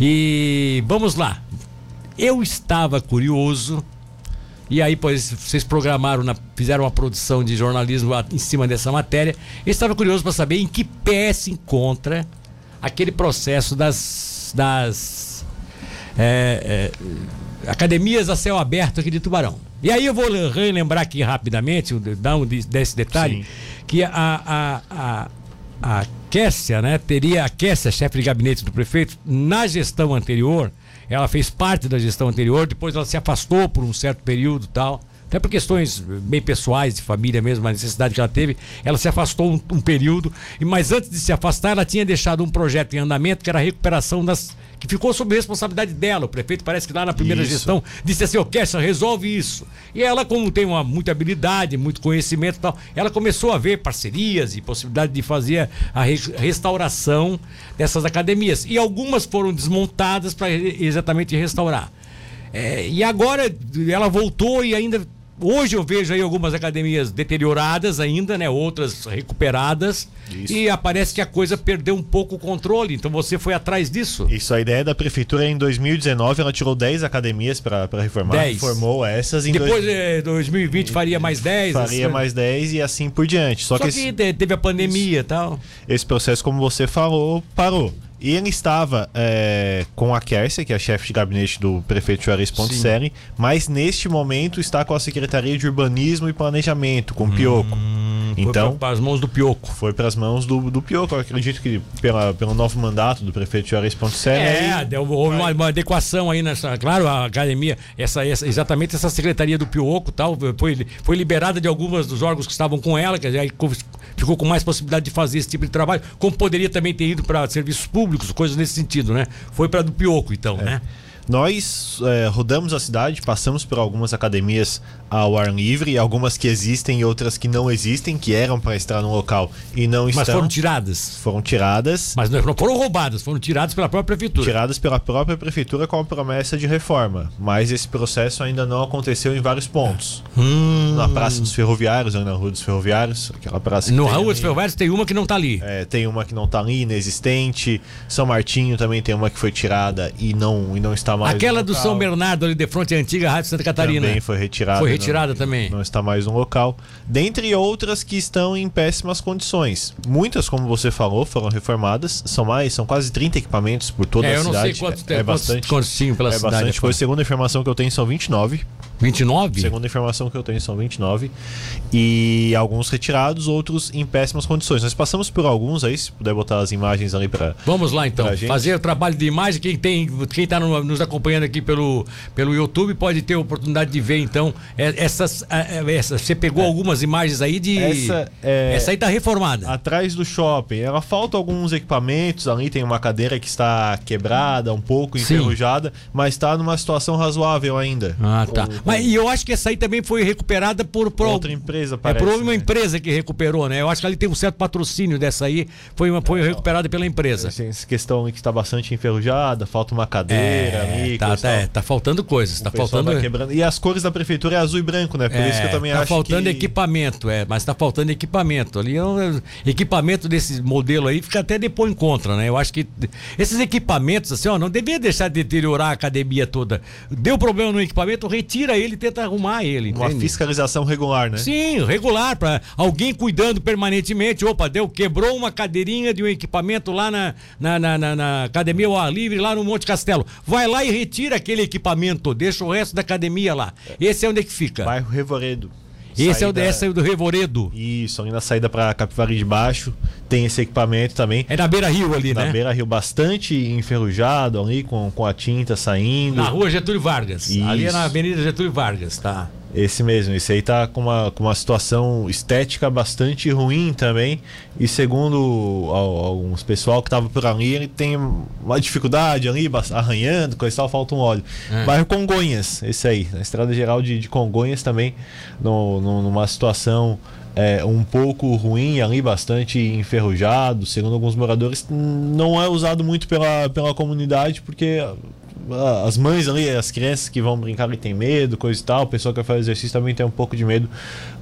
E vamos lá. Eu estava curioso e aí, pois, vocês programaram, na, fizeram uma produção de jornalismo em cima dessa matéria. Eu estava curioso para saber em que pé se encontra aquele processo das, das é, é, academias a céu aberto aqui de Tubarão. E aí eu vou relembrar aqui rapidamente, dar um desse detalhe, Sim. que a, a, a, a Kessia, né, teria a Kessia, chefe de gabinete do prefeito, na gestão anterior, ela fez parte da gestão anterior, depois ela se afastou por um certo período tal. Até por questões bem pessoais, de família mesmo, a necessidade que ela teve, ela se afastou um, um período, mas antes de se afastar, ela tinha deixado um projeto em andamento que era a recuperação das que ficou sob responsabilidade dela. O prefeito parece que lá na primeira isso. gestão disse assim: "Ô, Kesha, resolve isso". E ela, como tem uma muita habilidade, muito conhecimento e tal, ela começou a ver parcerias e possibilidade de fazer a re restauração dessas academias. E algumas foram desmontadas para exatamente restaurar. É, e agora ela voltou e ainda Hoje eu vejo aí algumas academias deterioradas ainda, né? Outras recuperadas. Isso. E aparece que a coisa perdeu um pouco o controle. Então você foi atrás disso. Isso, a ideia da prefeitura em 2019, ela tirou 10 academias para reformar. 10. Reformou essas em Depois, dois... eh, 2020, faria mais 10. Faria assim. mais 10 e assim por diante. Só, Só que, que esse... teve a pandemia e tal. Esse processo, como você falou, parou. E ele estava é, com a Kércia, que é a chefe de gabinete do prefeito Juarez Ponticelli, mas neste momento está com a Secretaria de Urbanismo e Planejamento, com o Pioco. Hum, então, foi para as mãos do Pioco. Foi para as mãos do, do Pioco. Eu acredito que pela, pelo novo mandato do prefeito Juarez Ponticelli. É, deu, houve uma, uma, adequação aí nessa. Claro, a academia, essa, essa, exatamente essa Secretaria do Pioco tal, foi, foi liberada de algumas dos órgãos que estavam com ela, que aí ficou com mais possibilidade de fazer esse tipo de trabalho, como poderia também ter ido para serviços públicos públicos, coisas nesse sentido, né? Foi para do Pioco, então, é. né? Nós é, rodamos a cidade, passamos por algumas academias ao ar livre, algumas que existem e outras que não existem, que eram para estar no local e não Mas estão. Mas foram tiradas. Foram tiradas. Mas não foram roubadas, foram tiradas pela própria prefeitura. Tiradas pela própria prefeitura com a promessa de reforma. Mas esse processo ainda não aconteceu em vários pontos. Hum. Na Praça dos Ferroviários, ou na Rua dos Ferroviários, aquela praça. No Rua dos Ferroviários tem uma que não está ali. É, tem uma que não está ali, inexistente. São Martinho também tem uma que foi tirada e não, e não está mais. Aquela do São Bernardo ali de frente à antiga Rádio Santa Catarina. Também foi retirada. Foi retirada não, também. Não está mais no local. Dentre outras que estão em péssimas condições. Muitas, como você falou, foram reformadas. São mais, são quase 30 equipamentos por toda é, a cidade. Eu não sei quantos, é, é bastante. Quantos tinham pela é cidade. Bastante coisa. Segundo a informação que eu tenho, são 29. 29? Segundo a informação que eu tenho, são 29. E alguns retirados, outros em péssimas condições. Nós passamos por alguns aí, se puder botar as imagens ali para. Vamos lá então. Fazer o trabalho de imagem. Quem tem, quem está nos acompanhando aqui pelo, pelo YouTube pode ter a oportunidade de ver então essas. essas você pegou é. algumas imagens aí de. Essa, é... essa aí está reformada. Atrás do shopping. Ela falta alguns equipamentos. Ali tem uma cadeira que está quebrada, um pouco enferrujada, Sim. mas está numa situação razoável ainda. Ah, tá. Mas e eu acho que essa aí também foi recuperada por, por outra empresa, parece. É por uma né? empresa que recuperou, né? Eu acho que ali tem um certo patrocínio dessa aí, foi, uma, foi é, recuperada pela empresa. Essa questão que está bastante enferrujada, falta uma cadeira é, ali. Tá, tá, é, tá faltando coisas, tá faltando. Tá quebrando. E as cores da prefeitura é azul e branco, né? Por é, isso que eu também tá acho faltando que... equipamento, é, mas tá faltando equipamento. Ali equipamento desse modelo aí fica até depois em contra, né? Eu acho que esses equipamentos, assim, ó, não devia deixar de deteriorar a academia toda. Deu problema no equipamento, retira ele tenta arrumar ele. Uma entende? fiscalização regular, né? Sim, regular, para alguém cuidando permanentemente. Opa, deu, quebrou uma cadeirinha de um equipamento lá na, na, na, na, na academia ao ar livre, lá no Monte Castelo. Vai lá e retira aquele equipamento, deixa o resto da academia lá. Esse é onde é que fica? Bairro Revoredo. Esse saída... é o esse do Revoredo. Isso, ali na saída para Capivari de Baixo tem esse equipamento também. É na Beira Rio ali, na né? Na Beira Rio, bastante enferrujado ali, com, com a tinta saindo. Na rua Getúlio Vargas. Isso. Ali é na Avenida Getúlio Vargas, tá? Esse mesmo, esse aí tá com uma, com uma situação estética bastante ruim também. E segundo alguns pessoal que tava por ali, ele tem uma dificuldade ali, arranhando, coisa e tal, falta um óleo. É. Bairro Congonhas, esse aí, na estrada geral de, de Congonhas também, no, no, numa situação é, um pouco ruim ali, bastante enferrujado. Segundo alguns moradores, não é usado muito pela, pela comunidade, porque as mães ali, as crianças que vão brincar ali tem medo, coisa e tal. O pessoal que vai fazer exercício também tem um pouco de medo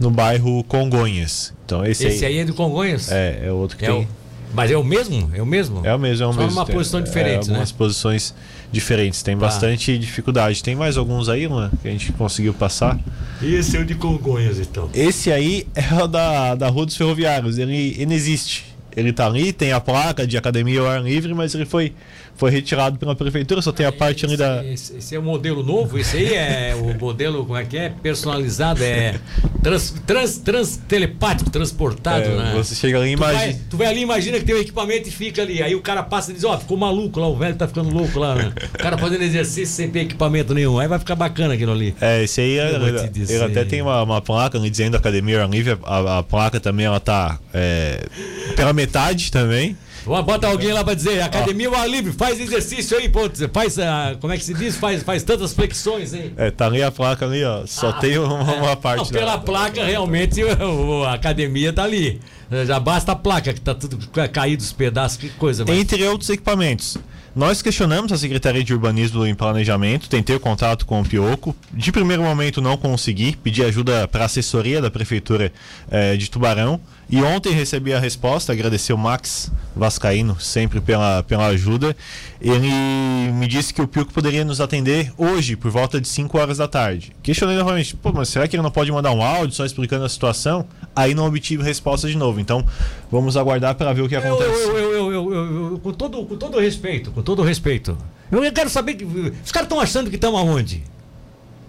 no bairro Congonhas. Então esse, esse aí, aí é do Congonhas? É, é outro que é tem. O... Mas é o mesmo? É o mesmo? É o mesmo, é o Só mesmo. numa Tem- posição é, diferente, né? algumas posições diferentes. Tem Tá. bastante dificuldade. Tem mais alguns aí, Luan, que a gente conseguiu passar? Esse é o de Congonhas, então. Esse aí é o da, da Rua dos Ferroviários. Ele, ele existe. Ele tá ali, tem a placa de academia ao ar livre, mas ele foi, foi retirado pela prefeitura, só tem a parte ali da. Esse, esse é o modelo novo, esse aí é o modelo, como é que é? Personalizado, é trans, trans, trans telepático, transportado, É, né? Você chega ali e Tu vai, imagina. tu vai ali, imagina que tem um equipamento e fica ali. Aí o cara passa e diz, ó, ficou maluco lá, o velho tá ficando louco lá, né? O cara fazendo exercício sem ter equipamento nenhum. Aí vai ficar bacana aquilo ali. É, esse aí, vou ele, ele até tem uma, uma placa ali dizendo Academia ao ar livre. A, a placa também, ela tá é, pela metade também. Vamos, Bota alguém lá pra dizer, academia ao ar livre, faz exercício aí, pô, faz, ah, como é que se diz? Faz, faz tantas flexões aí. É, tá ali a placa ali, ó. Só Ah, tem uma, uma parte Não, pela placa, realmente, o- a academia tá ali. Já basta a placa, que tá tudo ca- caído os pedaços, que coisa. Mas... Entre outros equipamentos. Nós questionamos a Secretaria de Urbanismo e Planejamento, tentei o contato com o Pioco. De primeiro momento não consegui, pedi ajuda para a assessoria da Prefeitura eh, de Tubarão. E ontem recebi a resposta, agradecer o Max Vascaíno sempre pela, pela ajuda. Ele me disse que o Pioco poderia nos atender hoje, por volta de 5 horas da tarde. Questionei novamente, pô, mas será que ele não pode mandar um áudio só explicando a situação? Aí não obtive resposta de novo. Então vamos aguardar para ver o que acontece. eu, eu, eu, eu- com, todo, com todo respeito, com todo respeito. Eu quero saber que. Os caras estão achando que estão aonde?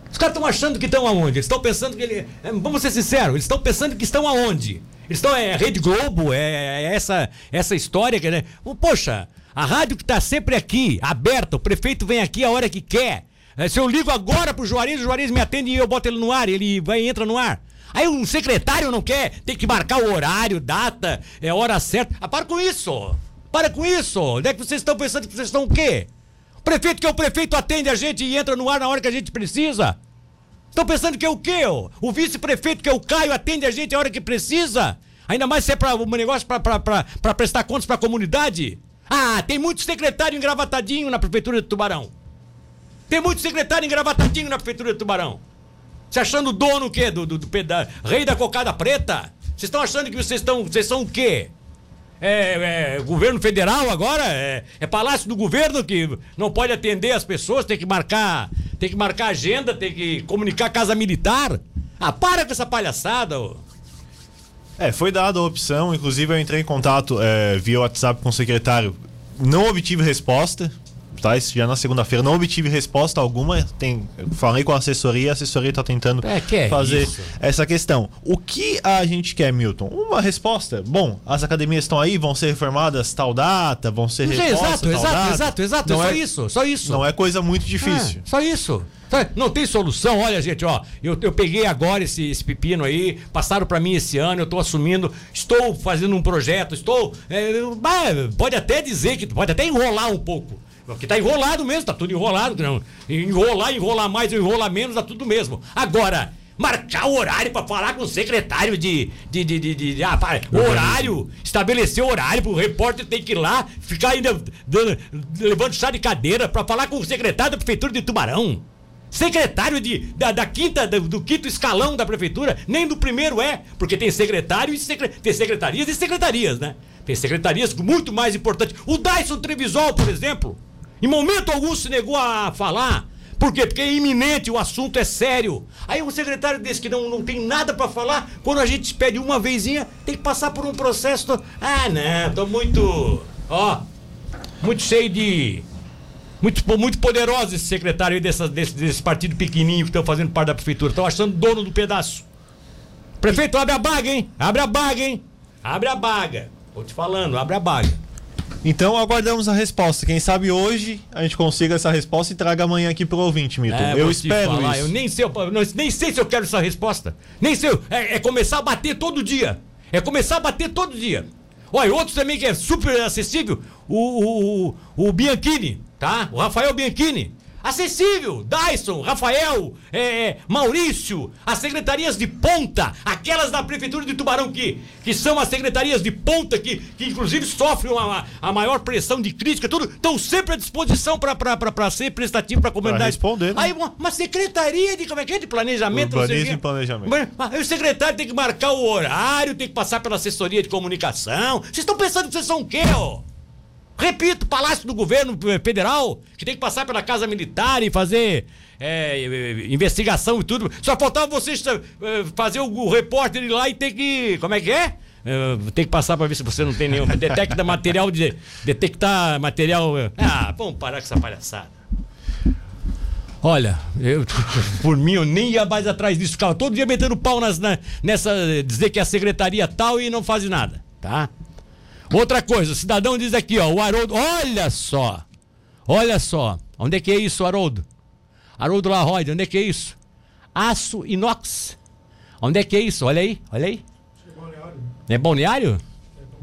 Os caras estão achando que estão aonde? Eles estão pensando que ele. é, Vamos ser sinceros, eles estão pensando que estão aonde? Eles estão. É Rede Globo, é, é essa, essa história que. Né? Poxa, a rádio que está sempre aqui, aberta, o prefeito vem aqui a hora que quer. É, se eu ligo agora pro Juarez, o Juarez me atende e eu boto ele no ar, ele vai e entra no ar. Aí um secretário não quer, tem que marcar o horário, data, é hora certa. Ah, para com isso! Para com isso! Onde é que vocês estão pensando que vocês estão o quê? O prefeito que é o prefeito atende a gente e entra no ar na hora que a gente precisa? Estão pensando que é o quê? ó? O vice-prefeito, que é o Caio, atende a gente a hora que precisa? Ainda mais se é pra um negócio pra prestar contas pra comunidade? Ah, tem muito secretário engravatadinho na prefeitura de Tubarão. Tem muito secretário engravatadinho na prefeitura de Tubarão. Se achando dono o quê? Do, do, do rei da cocada preta? Vocês estão achando que vocês estão. Vocês são o quê? É, é governo federal agora? É, é palácio do governo que não pode atender as pessoas, tem que marcar. Tem que marcar agenda, tem que comunicar casa militar. Ah, para com essa palhaçada, ô. É, foi dada a opção, inclusive eu entrei em contato é, via WhatsApp com o secretário. Não obtive resposta, tá? Isso já na segunda-feira, não obtive resposta alguma. Tem, falei com a assessoria, a assessoria está tentando É, que é fazer isso? essa questão. O que a gente quer, Milton? Uma resposta. Bom, as academias estão aí, vão ser reformadas tal data, vão ser É, repostas exato, tal exato, data. exato, exato. Não é só é, isso, só isso. Não é coisa muito difícil. É, só isso. Não tem solução. Olha, gente, ó. Eu, eu peguei agora esse, esse pepino aí, passaram pra mim esse ano, eu tô assumindo, estou fazendo um projeto, estou. é, pode até dizer que pode até enrolar um pouco. Porque tá enrolado mesmo, tá tudo enrolado. Não. Enrolar, enrolar mais, enrolar menos, tá tudo mesmo. Agora. Marcar o horário pra falar com o secretário de. de, de, de, de- ah, para, horário, estabelecer o horário pro repórter tem que ir lá, ficar ainda levando chá de cadeira pra falar com o secretário da prefeitura de Tubarão. Secretário de, da, da quinta, do, do quinto escalão da prefeitura, nem do primeiro é, porque tem secretário e secre- tem secretarias e secretarias, né? Tem secretarias muito mais importantes. O Dyson Trevisol, por exemplo, em momento algum se negou a falar. Por quê? Porque é iminente, o assunto é sério. Aí um secretário desse que não, não tem nada pra falar, quando a gente pede uma vezinha, tem que passar por um processo. Ah, não, tô muito. Ó, muito cheio de. Muito, muito poderoso esse secretário aí dessa, desse, desse partido pequenininho que estão fazendo parte da prefeitura. Estão achando dono do pedaço. Prefeito, abre a baga, hein? Abre a baga, hein? Abre a baga. Tô te falando, abre a baga. Então aguardamos a resposta. Quem sabe hoje a gente consiga essa resposta e traga amanhã aqui pro ouvinte, Milton. É, eu espero falar, isso. Eu nem sei, eu não- nem sei se eu quero essa resposta. Nem sei. É, é começar a bater todo dia. É começar a bater todo dia. Olha, outro também que é super acessível, o, o, o, o Bianchini, tá? O Rafael Bianchini. Acessível. Dyson, Rafael, é, é, Maurício, as secretarias de ponta, aquelas da Prefeitura de Tubarão que, que são as secretarias de ponta, que, que inclusive sofrem uma, a maior pressão de crítica, tudo, estão sempre à disposição para ser prestativo para a comunidade. responder, né? Aí uma, uma secretaria de, como é que é, de planejamento, Urbanismo e planejamento. Mas, o secretário tem que marcar o horário, tem que passar pela assessoria de comunicação. Vocês estão pensando que vocês são o quê, ó? Repito, Palácio do Governo eh, Federal, que tem que passar pela Casa Militar e fazer é, investigação e tudo. Só faltava vocês fazer o, repórter ir lá e ter que. Como é que é? Tem que passar pra ver se você não tem nenhum. Detecta material de. Detectar material. Ah, vamos parar com essa palhaçada. Olha, eu, por mim, eu nem ia mais atrás disso. Ficava todo dia metendo pau nas, na- nessa. dizer que é a secretaria tal e não faz nada, tá? Outra coisa, o cidadão diz aqui, ó, o Haroldo. Olha só! Olha só! Onde é que é isso, Haroldo? Haroldo Larroide, onde é que é isso? Aço inox. Onde é que é isso? Olha aí, olha aí. É balneário?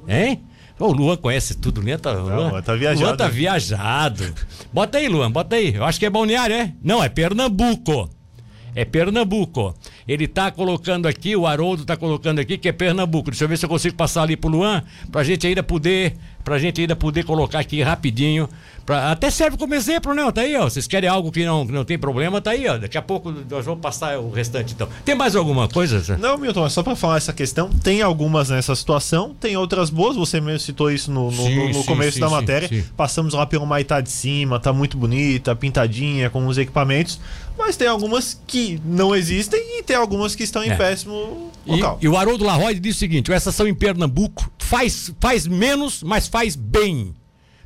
Hein? O Luan conhece tudo, né? Tá, Luan, tá viajado, Luan tá viajado. Bota aí, Luan, bota aí. Eu acho que é balneário, é? Não, é Pernambuco. É Pernambuco. Ele tá colocando aqui, o Haroldo tá colocando aqui que é Pernambuco. Deixa eu ver se eu consigo passar ali pro Luan, pra gente ainda poder, pra gente ainda poder colocar aqui rapidinho. Pra, até serve como exemplo, né? Tá aí, ó. Vocês querem algo que não, que não tem problema, tá aí, ó. Daqui a pouco nós vamos passar o restante, então. Tem mais alguma coisa? Zé? Não, Milton, é só pra falar essa questão. Tem algumas nessa situação, tem outras boas. Você mesmo citou isso no, no- Sim, no- no sim, começo sim, da matéria. Passamos lá pelo Maitá de cima, tá muito bonita, pintadinha, com os equipamentos. Mas tem algumas que não existem e tem algumas que estão em É. péssimo E, local. e o Haroldo Larroide diz o seguinte: essa ação em Pernambuco faz, faz menos, mas faz bem.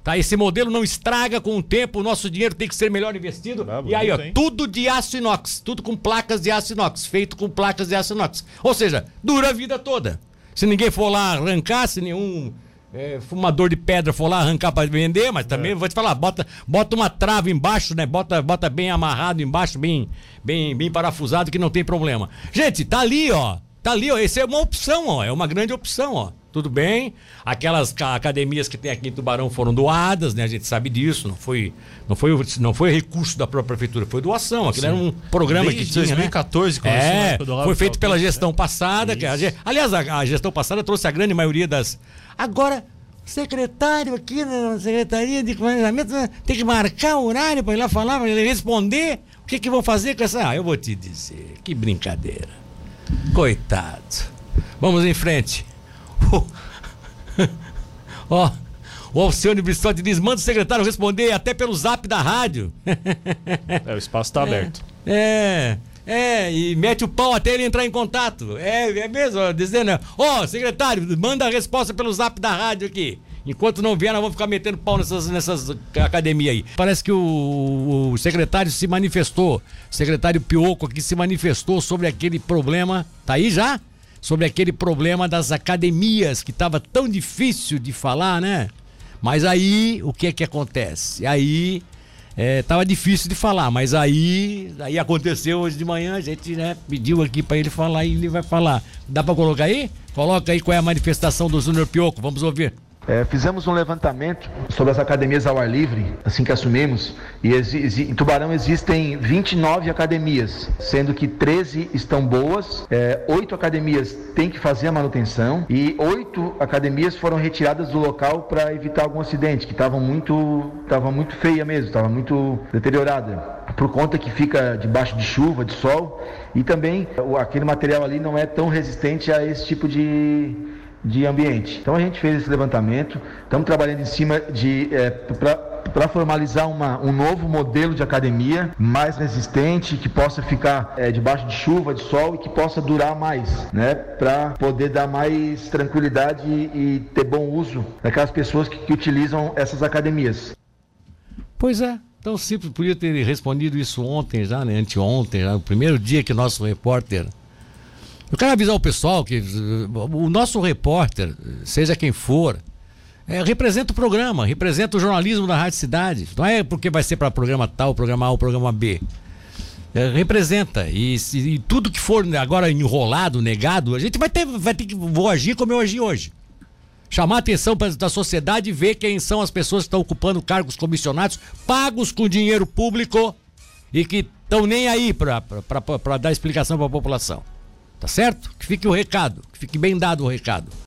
Tá? Esse modelo não estraga com o tempo, o nosso dinheiro tem que ser melhor investido. Ah, e aí, ó, hein? tudo de aço inox, tudo com placas de aço inox, feito com placas de aço inox. Ou seja, dura a vida toda. Se ninguém for lá arrancar, se nenhum é, fumador de pedra for lá arrancar para vender, mas também vou te falar, bota, bota uma trava embaixo, né? Bota, bota bem amarrado embaixo, bem, bem, bem parafusado, que não tem problema. Gente, tá ali, ó. Tá ali, ó. Essa é uma opção, ó. É uma grande opção, ó. Tudo bem? Aquelas ca- academias que tem aqui em Tubarão foram doadas, né? A gente sabe disso. Não foi, não foi, não foi recurso da própria prefeitura, foi doação. Aquilo era um programa Desde que tinha, 2014 começou na é, foi feito pela gestão passada. que aliás, a, a gestão passada trouxe a grande maioria das. Agora, o secretário aqui na Secretaria de Planejamento né, tem que marcar o horário para ir lá falar, para ele responder. O que, que vão fazer com essa. Ah, eu vou te dizer, que brincadeira. Coitado. Vamos em frente. Ó, o Alcione Bissotti diz: manda o secretário responder até pelo zap da rádio. É, o espaço tá aberto. É, é, e mete o pau até ele entrar em contato. É, é mesmo, ó, dizendo, ó, secretário, manda a resposta pelo zap da rádio aqui. Enquanto não vier, nós vamos ficar metendo pau nessas, nessas academias aí. Parece que o, o secretário se manifestou, o secretário Pioco aqui se manifestou sobre aquele problema. Tá aí já? Sobre aquele problema das academias, que estava tão difícil de falar, né? Mas aí, o que é que acontece? Aí é, tava difícil de falar, mas aí, aí aconteceu hoje de manhã, a gente né, pediu aqui para ele falar e ele vai falar. Dá para colocar aí? Coloca aí qual é a manifestação do Júnior Pioco, vamos ouvir. É, fizemos um levantamento sobre as academias ao ar livre, assim que assumimos, e em Tubarão existem 29 academias, sendo que 13 estão boas, é, 8 academias têm que fazer a manutenção e 8 academias foram retiradas do local para evitar algum acidente, que estavam muito, muito feia mesmo, estava muito deteriorada, por conta que fica debaixo de chuva, de sol, e também aquele material ali não é tão resistente a esse tipo de de ambiente. Então a gente fez esse levantamento, estamos trabalhando em cima de para formalizar uma, um novo modelo de academia mais resistente, que possa ficar eh, debaixo de chuva, de sol e que possa durar mais, né? Para poder dar mais tranquilidade e, e ter bom uso daquelas pessoas que, que utilizam essas academias. Pois é, tão simples, podia ter respondido isso ontem já, né? Anteontem, já, no primeiro dia que nosso repórter. Eu quero avisar o pessoal que o nosso repórter, seja quem for, é, representa o programa, representa o jornalismo da Rádio Cidade. Não é porque vai ser para programa tal, programa A ou programa B. É, representa. E, se- e tudo que for agora enrolado, negado, a gente vai ter, vai ter que. Vou agir como eu agi hoje. Chamar a atenção pra- da sociedade e ver quem são as pessoas que estão ocupando cargos comissionados, pagos com dinheiro público, e que estão nem aí para dar explicação para a população. Tá certo? Que fique o recado, que fique bem dado o recado.